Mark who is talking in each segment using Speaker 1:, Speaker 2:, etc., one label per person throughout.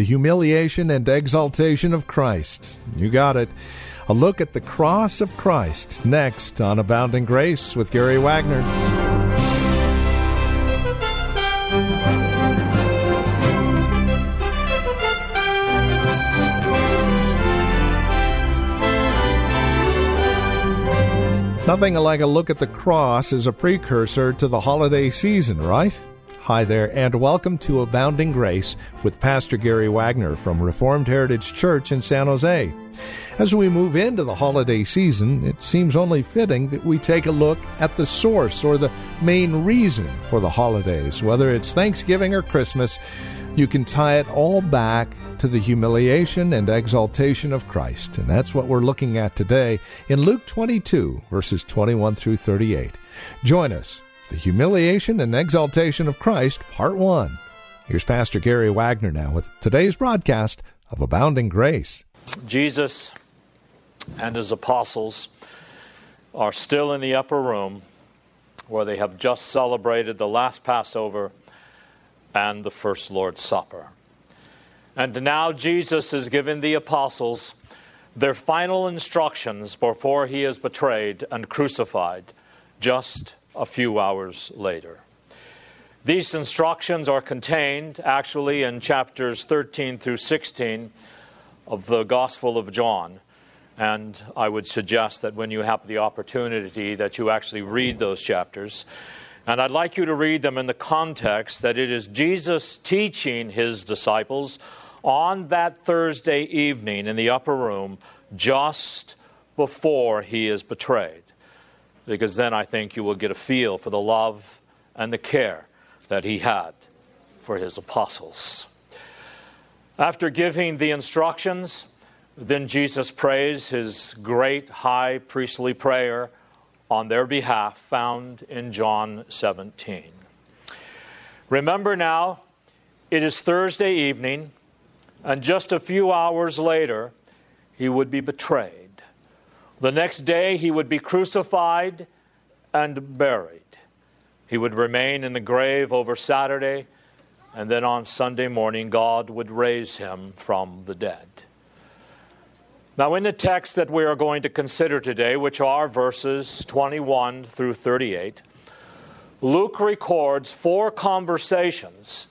Speaker 1: The humiliation and exaltation of Christ. You got it. A look at the cross of Christ next on Abounding Grace with Gary Wagner. Nothing like a look at the cross is a precursor to the holiday season, right? Hi there, and welcome to Abounding Grace with Pastor Gary Wagner from Reformed Heritage Church in San Jose. As we move into the holiday season, it seems only fitting that we take a look at the source or the main reason for the holidays. Whether it's Thanksgiving or Christmas, you can tie it all back to the humiliation and exaltation of Christ. And that's what we're looking at today in Luke 22, verses 21 through 38. Join us the Humiliation and Exaltation of Christ, Part 1. Here's Pastor Gary Wagner now with today's broadcast of Abounding Grace.
Speaker 2: Jesus and his apostles are still in the upper room where they have just celebrated the last Passover and the first Lord's Supper. And now Jesus is giving the apostles their final instructions before he is betrayed and crucified just a few hours later. These instructions are contained actually in chapters 13 through 16 of the Gospel of John. And I would suggest that when you have the opportunity that you actually read those chapters. And I'd like you to read them in the context that it is Jesus teaching his disciples on that Thursday evening in the upper room just before he is betrayed because then I think you will get a feel for the love and the care that he had for his apostles. After giving the instructions, then Jesus prays his great high priestly prayer on their behalf, found in John 17. Remember now, it is Thursday evening, and just a few hours later, he would be betrayed. The next day he would be crucified and buried. He would remain in the grave over Saturday, and then on Sunday morning, God would raise him from the dead. Now, in the text that we are going to consider today, which are verses 21 through 38, Luke records four conversations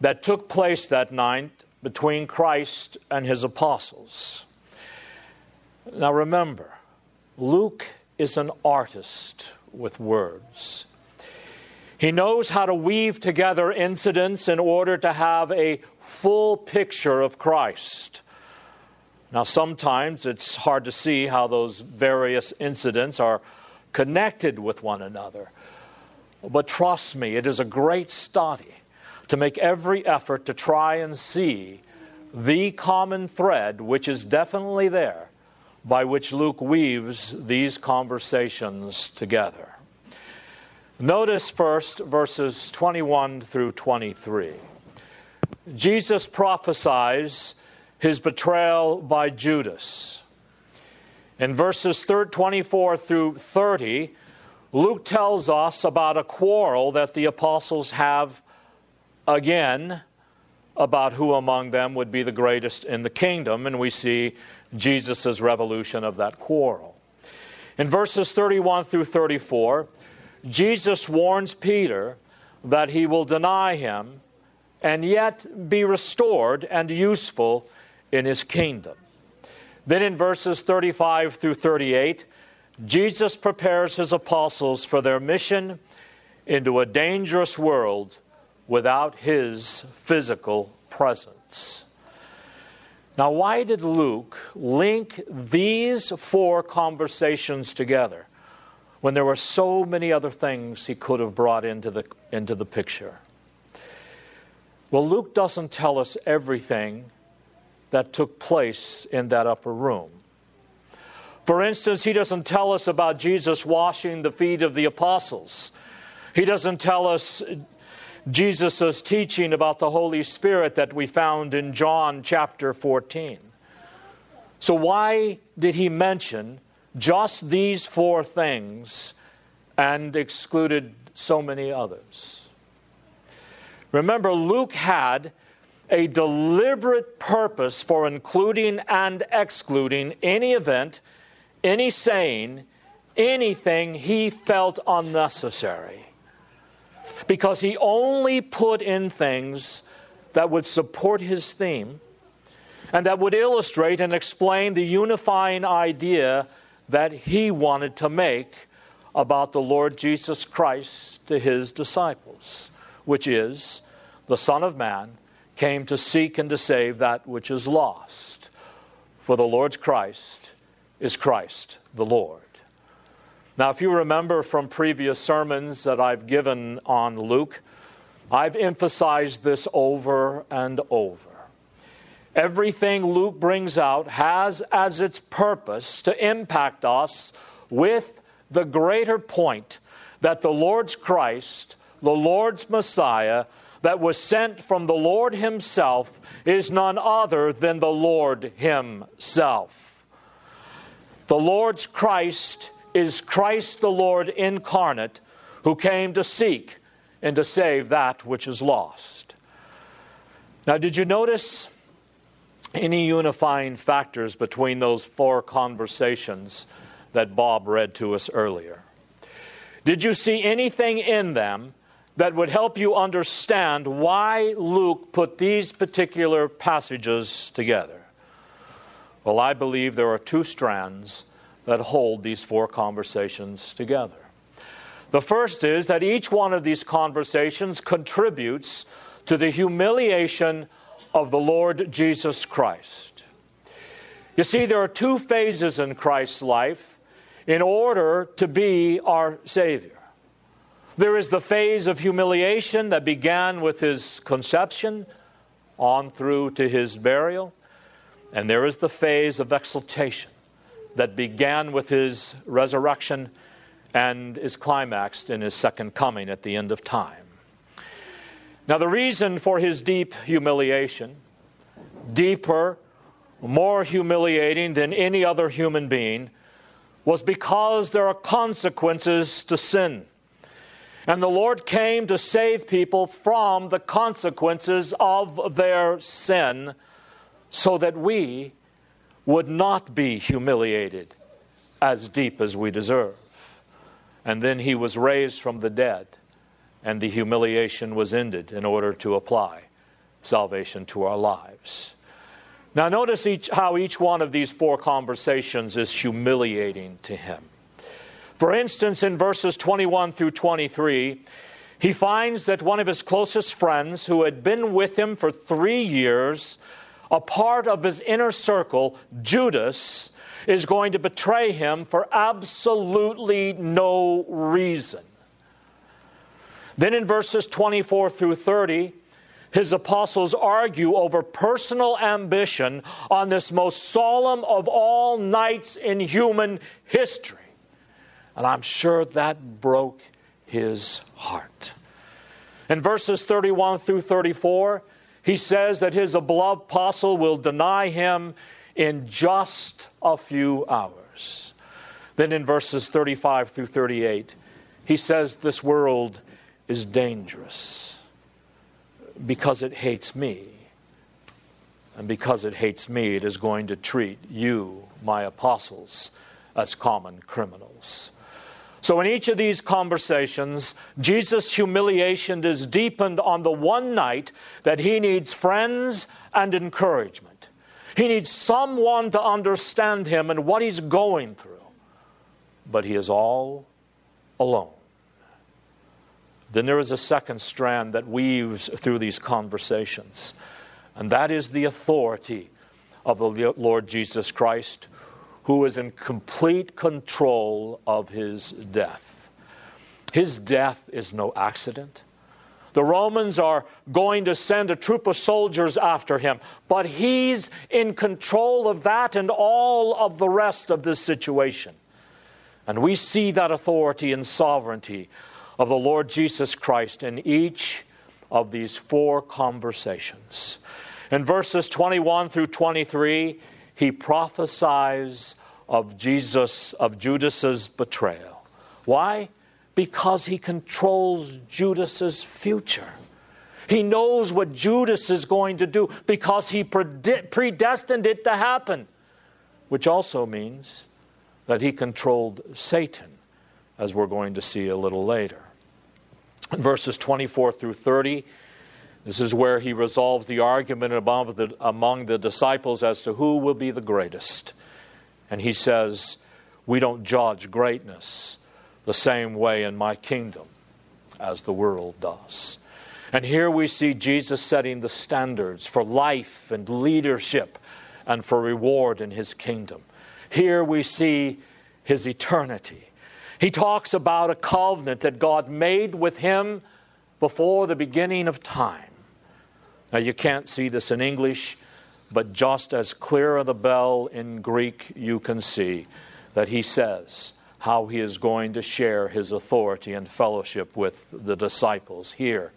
Speaker 2: that took place that night between Christ and his apostles. Now, remember, Luke is an artist with words. He knows how to weave together incidents in order to have a full picture of Christ. Now, sometimes it's hard to see how those various incidents are connected with one another. But trust me, it is a great study to make every effort to try and see the common thread, which is definitely there, by which Luke weaves these conversations together. Notice first verses 21 through 23. Jesus prophesies his betrayal by Judas. In verses 24 through 30, Luke tells us about a quarrel that the apostles have again about who among them would be the greatest in the kingdom, and we see Jesus' revolution of that quarrel. In verses 31 through 34, Jesus warns Peter that he will deny him and yet be restored and useful in his kingdom. Then in verses 35 through 38, Jesus prepares his apostles for their mission into a dangerous world without his physical presence. Now, why did Luke link these four conversations together when there were so many other things he could have brought into the, into the picture? Well, Luke doesn't tell us everything that took place in that upper room. For instance, he doesn't tell us about Jesus washing the feet of the apostles. He doesn't tell us Jesus' teaching about the Holy Spirit that we found in John chapter 14. So, why did he mention just these four things and excluded so many others? Remember, Luke had a deliberate purpose for including and excluding any event, any saying, anything he felt unnecessary. Because he only put in things that would support his theme and that would illustrate and explain the unifying idea that he wanted to make about the Lord Jesus Christ to his disciples, which is the Son of Man came to seek and to save that which is lost. For the Lord's Christ is Christ the Lord. Now, if you remember from previous sermons that I've given on Luke, I've emphasized this over and over. Everything Luke brings out has as its purpose to impact us with the greater point that the Lord's Christ, the Lord's Messiah, that was sent from the Lord Himself is none other than the Lord Himself. The Lord's Christ is Christ the Lord incarnate who came to seek and to save that which is lost. Now, did you notice any unifying factors between those four conversations that Bob read to us earlier? Did you see anything in them that would help you understand why Luke put these particular passages together? Well, I believe there are two strands that hold these four conversations together. The first is that each one of these conversations contributes to the humiliation of the Lord Jesus Christ. You see, there are two phases in Christ's life in order to be our Savior. There is the phase of humiliation that began with his conception on through to his burial, and there is the phase of exaltation that began with his resurrection and is climaxed in his second coming at the end of time. Now, the reason for his deep humiliation, deeper, more humiliating than any other human being, was because there are consequences to sin. And the Lord came to save people from the consequences of their sin so that we would not be humiliated as deep as we deserve. And then he was raised from the dead and the humiliation was ended in order to apply salvation to our lives. Now, notice each, how each one of these four conversations is humiliating to him. For instance, in verses 21 through 23, he finds that one of his closest friends, who had been with him for three years, a part of his inner circle, Judas, is going to betray him for absolutely no reason. Then in verses 24 through 30, his apostles argue over personal ambition on this most solemn of all nights in human history. And I'm sure that broke his heart. In verses 31 through 34, he says that his beloved apostle will deny him in just a few hours. Then in verses 35 through 38, he says this world is dangerous because it hates me. And because it hates me, it is going to treat you, my apostles, as common criminals. So, in each of these conversations, Jesus' humiliation is deepened on the one night that he needs friends and encouragement. He needs someone to understand him and what he's going through. But he is all alone. Then there is a second strand that weaves through these conversations, and that is the authority of the Lord Jesus Christ, who is in complete control of his death. His death is no accident. The Romans are going to send a troop of soldiers after him, but he's in control of that and all of the rest of this situation. And we see that authority and sovereignty of the Lord Jesus Christ in each of these four conversations. In verses 21 through 23, he prophesies of Jesus, of Judas's betrayal. Why? Because he controls Judas's future. He knows what Judas is going to do because he predestined it to happen, which also means that he controlled Satan, as we're going to see a little later. In verses 24 through 30, this is where he resolves the argument among the, among the disciples as to who will be the greatest. And he says, We don't judge greatness the same way in my kingdom as the world does. And here we see Jesus setting the standards for life and leadership and for reward in his kingdom. Here we see his eternity. He talks about a covenant that God made with him before the beginning of time. Now, you can't see this in English, but just as clear as the bell in Greek, you can see that he says how he is going to share his authority and fellowship with the disciples. Here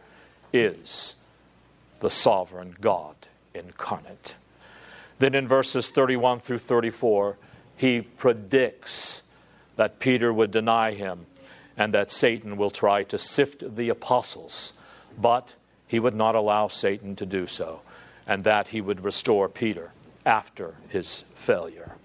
Speaker 2: is the sovereign God incarnate. Then in verses 31 through 34, he predicts that Peter would deny him and that Satan will try to sift the apostles. But he would not allow Satan to do so, and that he would restore Peter after his failure.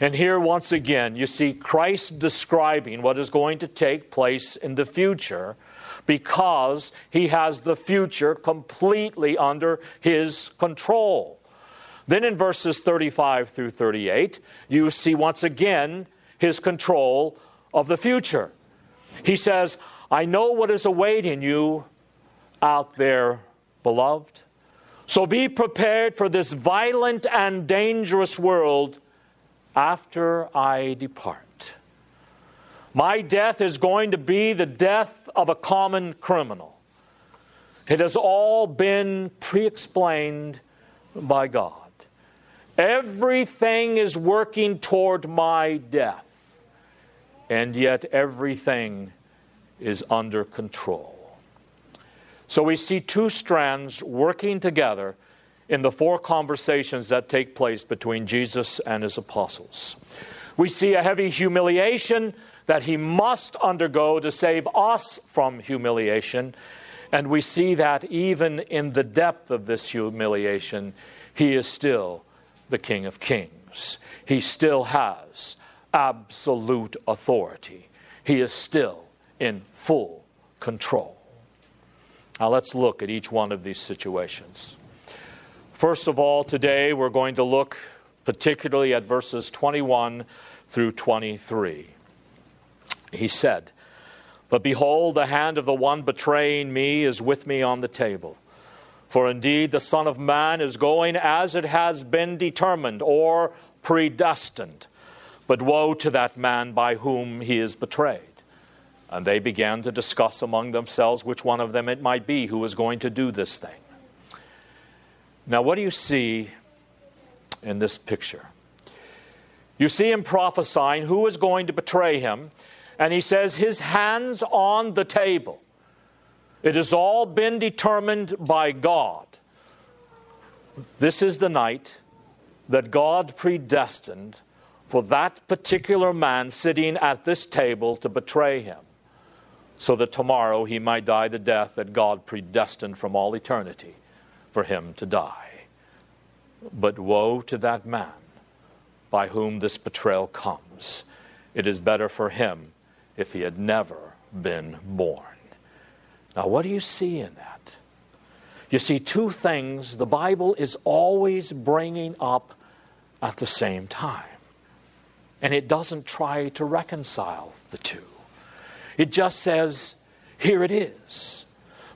Speaker 2: And here, once again, you see Christ describing what is going to take place in the future because he has the future completely under his control. Then in verses 35 through 38, you see once again his control of the future. He says, I know what is awaiting you out there, beloved. So be prepared for this violent and dangerous world after I depart. My death is going to be the death of a common criminal. It has all been pre explained by God. Everything is working toward my death, and yet everything is under control. So we see two strands working together in the four conversations that take place between Jesus and his apostles. We see a heavy humiliation that he must undergo to save us from humiliation. And we see that even in the depth of this humiliation, he is still the King of Kings. He still has absolute authority. He is still in full control. Now let's look at each one of these situations. First of all, today we're going to look particularly at verses 21 through 23. He said, But behold, the hand of the one betraying me is with me on the table. For indeed the Son of Man is going as it has been determined or predestined. But woe to that man by whom he is betrayed. And they began to discuss among themselves which one of them it might be who was going to do this thing. Now, what do you see in this picture? You see him prophesying who is going to betray him, and he says, His hands on the table. It has all been determined by God. This is the night that God predestined for that particular man sitting at this table to betray him so that tomorrow he might die the death that God predestined from all eternity for him to die. But woe to that man by whom this betrayal comes. It is better for him if he had never been born. Now, what do you see in that? You see two things the Bible is always bringing up at the same time. And it doesn't try to reconcile the two. It just says, here it is.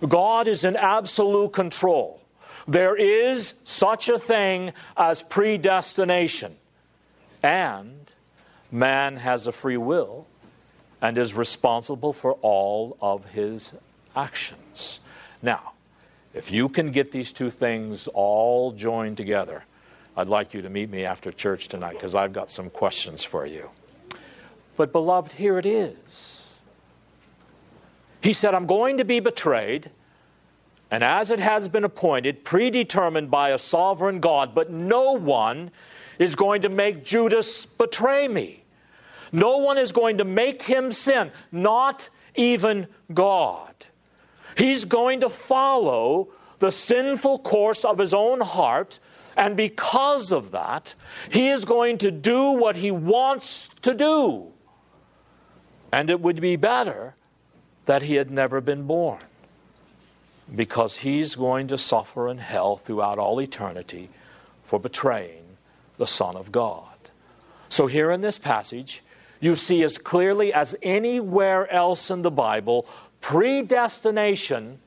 Speaker 2: God is in absolute control. There is such a thing as predestination. And man has a free will and is responsible for all of his actions. Now, if you can get these two things all joined together, I'd like you to meet me after church tonight because I've got some questions for you. But, beloved, here it is. He said, I'm going to be betrayed, and as it has been appointed, predetermined by a sovereign God, but no one is going to make Judas betray me. No one is going to make him sin, not even God. He's going to follow the sinful course of his own heart, and because of that, he is going to do what he wants to do. And it would be better that he had never been born because he's going to suffer in hell throughout all eternity for betraying the Son of God. So, here in this passage, you see as clearly as anywhere else in the Bible predestination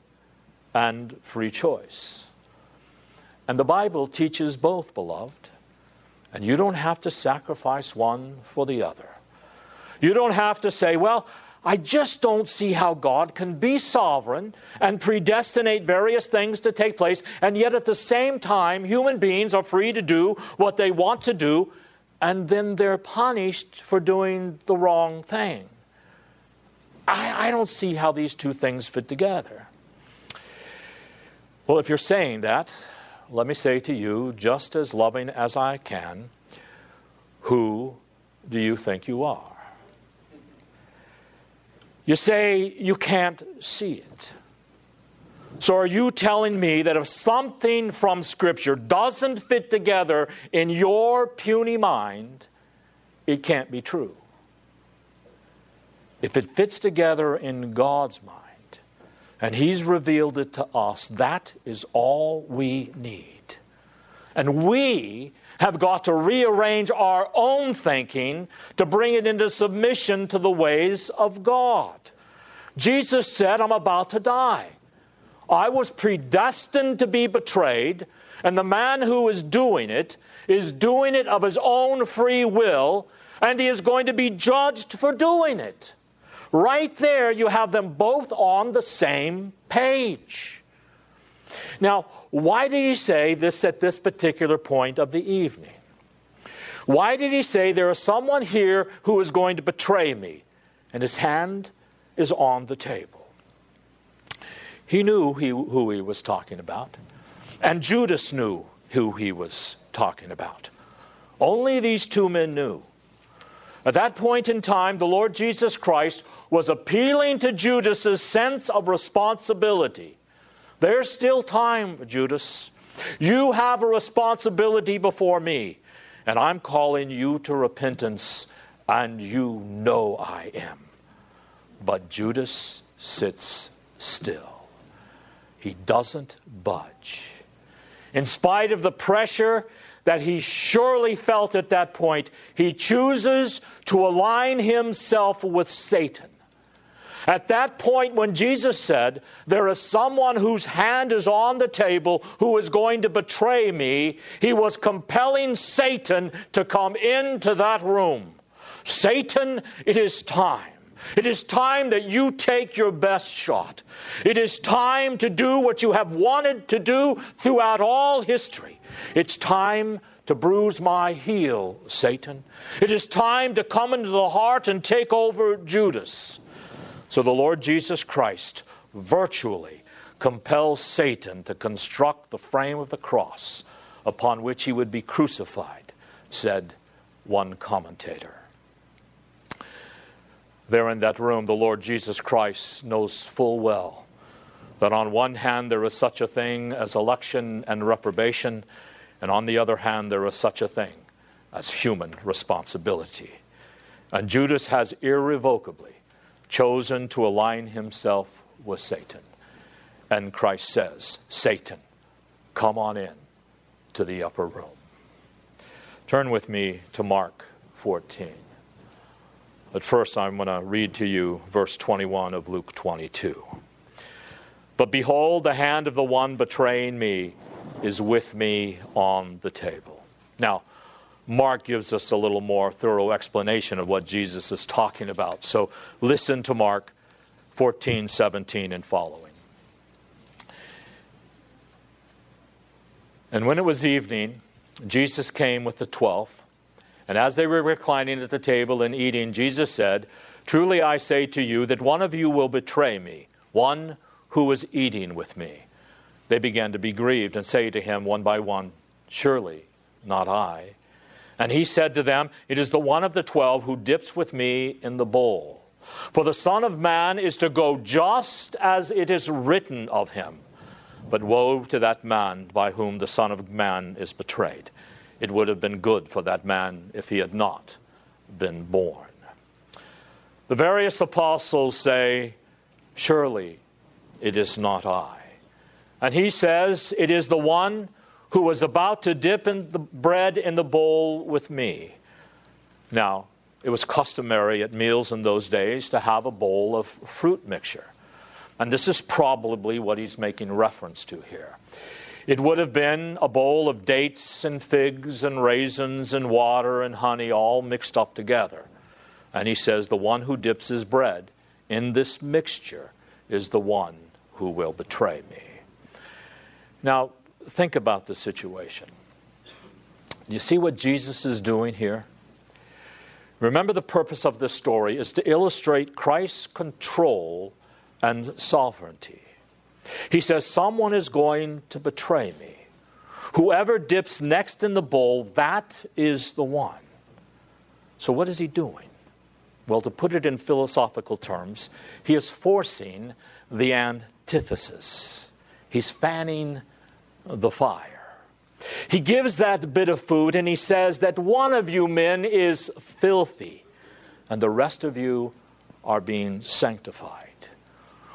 Speaker 2: and free choice. And the Bible teaches both, beloved. And you don't have to sacrifice one for the other. You don't have to say, well, I just don't see how God can be sovereign and predestinate various things to take place, and yet at the same time, human beings are free to do what they want to do, and then they're punished for doing the wrong thing. I, I don't see how these two things fit together. Well, if you're saying that, let me say to you, just as loving as I can, who do you think you are? You say you can't see it. So, are you telling me that if something from Scripture doesn't fit together in your puny mind, it can't be true? If it fits together in God's mind, and He's revealed it to us, that is all we need. And we have got to rearrange our own thinking to bring it into submission to the ways of God. Jesus said, I'm about to die. I was predestined to be betrayed, and the man who is doing it is doing it of his own free will, and he is going to be judged for doing it. Right there, you have them both on the same page. Now, why did he say this at this particular point of the evening? Why did he say there is someone here who is going to betray me? And his hand is on the table. He knew he, who he was talking about, and Judas knew who he was talking about. Only these two men knew. At that point in time, the Lord Jesus Christ was appealing to Judas's sense of responsibility. There's still time, Judas. You have a responsibility before me, and I'm calling you to repentance, and you know I am. But Judas sits still. He doesn't budge. In spite of the pressure that he surely felt at that point, he chooses to align himself with Satan. At that point, when Jesus said, There is someone whose hand is on the table who is going to betray me, he was compelling Satan to come into that room. Satan, it is time. It is time that you take your best shot. It is time to do what you have wanted to do throughout all history. It's time to bruise my heel, Satan. It is time to come into the heart and take over Judas. So the Lord Jesus Christ virtually compels Satan to construct the frame of the cross upon which he would be crucified, said one commentator. There in that room, the Lord Jesus Christ knows full well that on one hand there is such a thing as election and reprobation, and on the other hand there is such a thing as human responsibility. And Judas has irrevocably chosen to align himself with Satan. And Christ says, Satan, come on in to the upper room. Turn with me to Mark 14. But first, I'm going to read to you verse 21 of Luke 22. But behold, the hand of the one betraying me is with me on the table. Now, Mark gives us a little more thorough explanation of what Jesus is talking about. So listen to Mark 14, 17, and following. And when it was evening, Jesus came with the twelve. And as they were reclining at the table and eating, Jesus said, Truly I say to you that one of you will betray me, one who is eating with me. They began to be grieved and say to him one by one, Surely not I. And he said to them, It is the one of the twelve who dips with me in the bowl. For the Son of Man is to go just as it is written of him. But woe to that man by whom the Son of Man is betrayed. It would have been good for that man if he had not been born. The various apostles say, Surely it is not I. And he says, It is the one who was about to dip in the bread in the bowl with me. Now, it was customary at meals in those days to have a bowl of fruit mixture. And this is probably what he's making reference to here. It would have been a bowl of dates and figs and raisins and water and honey all mixed up together. And he says, The one who dips his bread in this mixture is the one who will betray me. Now, think about the situation. You see what Jesus is doing here? Remember, the purpose of this story is to illustrate Christ's control and sovereignty. He says, Someone is going to betray me. Whoever dips next in the bowl, that is the one. So, what is he doing? Well, to put it in philosophical terms, he is forcing the antithesis. He's fanning the fire. He gives that bit of food and he says that one of you men is filthy and the rest of you are being sanctified.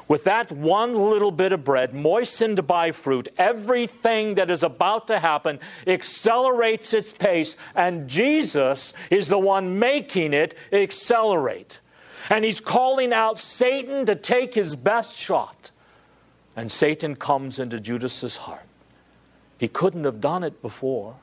Speaker 2: With that one little bit of bread, moistened by fruit, everything that is about to happen accelerates its pace, and Jesus is the one making it accelerate. And he's calling out Satan to take his best shot. And Satan comes into Judas's heart. He couldn't have done it before.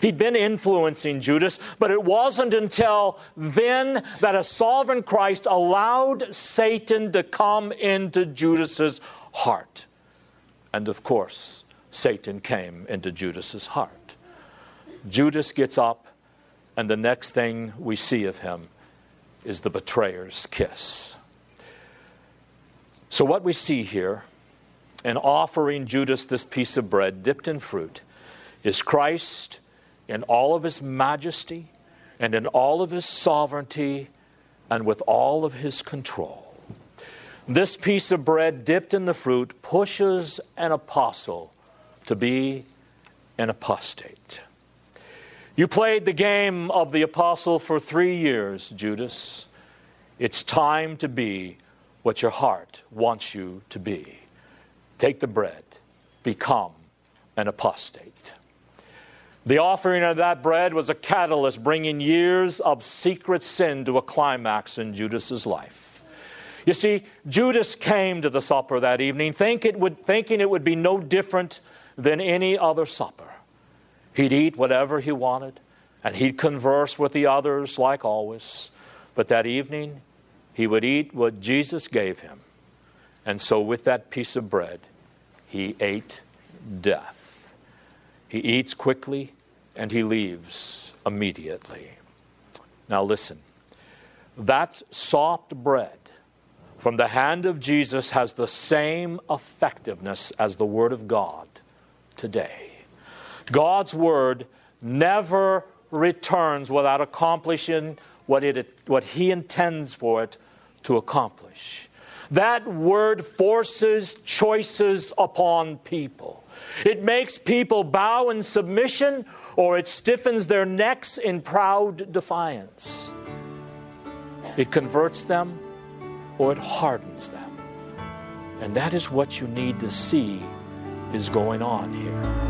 Speaker 2: He'd been influencing Judas, but it wasn't until then that a sovereign Christ allowed Satan to come into Judas's heart. And of course, Satan came into Judas's heart. Judas gets up, and the next thing we see of him is the betrayer's kiss. So, what we see here in offering Judas this piece of bread dipped in fruit is Christ in all of his majesty and in all of his sovereignty and with all of his control. This piece of bread dipped in the fruit pushes an apostle to be an apostate. You played the game of the apostle for three years, Judas. It's time to be what your heart wants you to be. Take the bread, become an apostate. The offering of that bread was a catalyst bringing years of secret sin to a climax in Judas's life. You see, Judas came to the supper that evening think it would, thinking it would be no different than any other supper. He'd eat whatever he wanted, and he'd converse with the others like always. But that evening, he would eat what Jesus gave him. And so, with that piece of bread, he ate death. He eats quickly and he leaves immediately. Now, listen that soft bread from the hand of Jesus has the same effectiveness as the Word of God today. God's Word never returns without accomplishing what, it, what He intends for it to accomplish. That Word forces choices upon people. It makes people bow in submission or it stiffens their necks in proud defiance. It converts them or it hardens them. And that is what you need to see is going on here.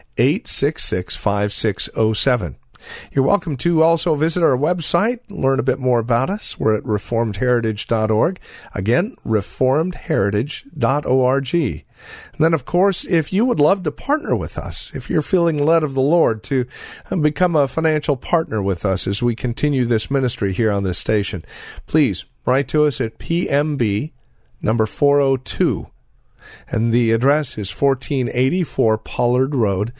Speaker 1: 866 5607. You're welcome to also visit our website, learn a bit more about us. We're at reformedheritage.org. Again, reformedheritage.org. And then, of course, if you would love to partner with us, if you're feeling led of the Lord to become a financial partner with us as we continue this ministry here on this station, please write to us at PMB number 402 and the address is 1484 Pollard Road,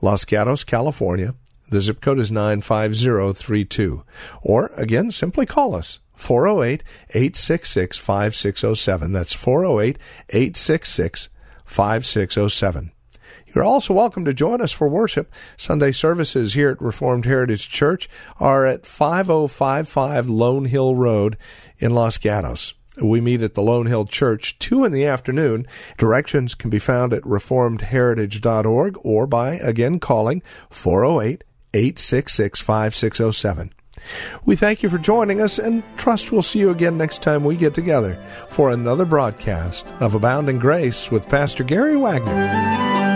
Speaker 1: Los Gatos, California. The zip code is 95032. Or, again, simply call us. 408 866 5607. That's 408 866 5607. You're also welcome to join us for worship. Sunday services here at Reformed Heritage Church are at 5055 Lone Hill Road in Los Gatos. We meet at the Lone Hill Church 2 in the afternoon. Directions can be found at reformedheritage.org or by again calling 408 866 5607. We thank you for joining us and trust we'll see you again next time we get together for another broadcast of Abounding Grace with Pastor Gary Wagner.